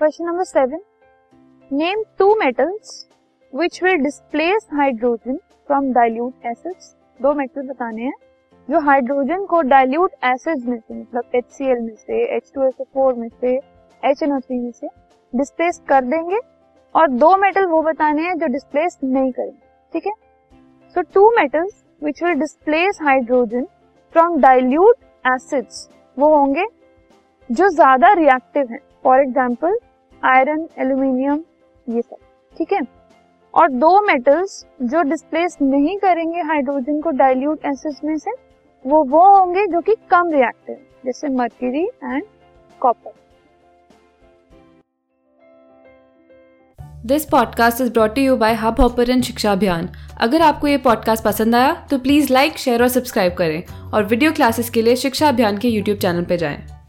Question number seven name two metals which will displace hydrogen from dilute acids दो metal बताने हैं। जो hydrogen को डाइल्यूट एसिड्स में से मतलब एच सी एल में से एच टू एस फोर में से एच एन ओ थ्री में से डिस्प्लेस कर देंगे। और दो मेटल वो बताने हैं जो डिस्प्लेस नहीं करेंगे। ठीक है? So two metals which will displace hydrogen from dilute acids वो होंगे जो ज़्यादा रिएक्टिव हैं। फॉर एग्ज़ाम्पल आयरन, एल्यूमिनियम, ये सब, ठीक है? और दो मेटल्स जो डिस्प्लेस नहीं करेंगे हाइड्रोजन को डाइल्यूट एसिड्स में से, वो वो होंगे जो कि कम रिएक्टिव जैसे mercury and copper this podcast is brought you by Hub Hopper शिक्षा अभियान अगर आपको ये पॉडकास्ट पसंद आया तो प्लीज़ लाइक शेयर और सब्सक्राइब करें। और वीडियो क्लासेस के लिए शिक्षा अभियान के यूट्यूब चैनल पर जाएँ।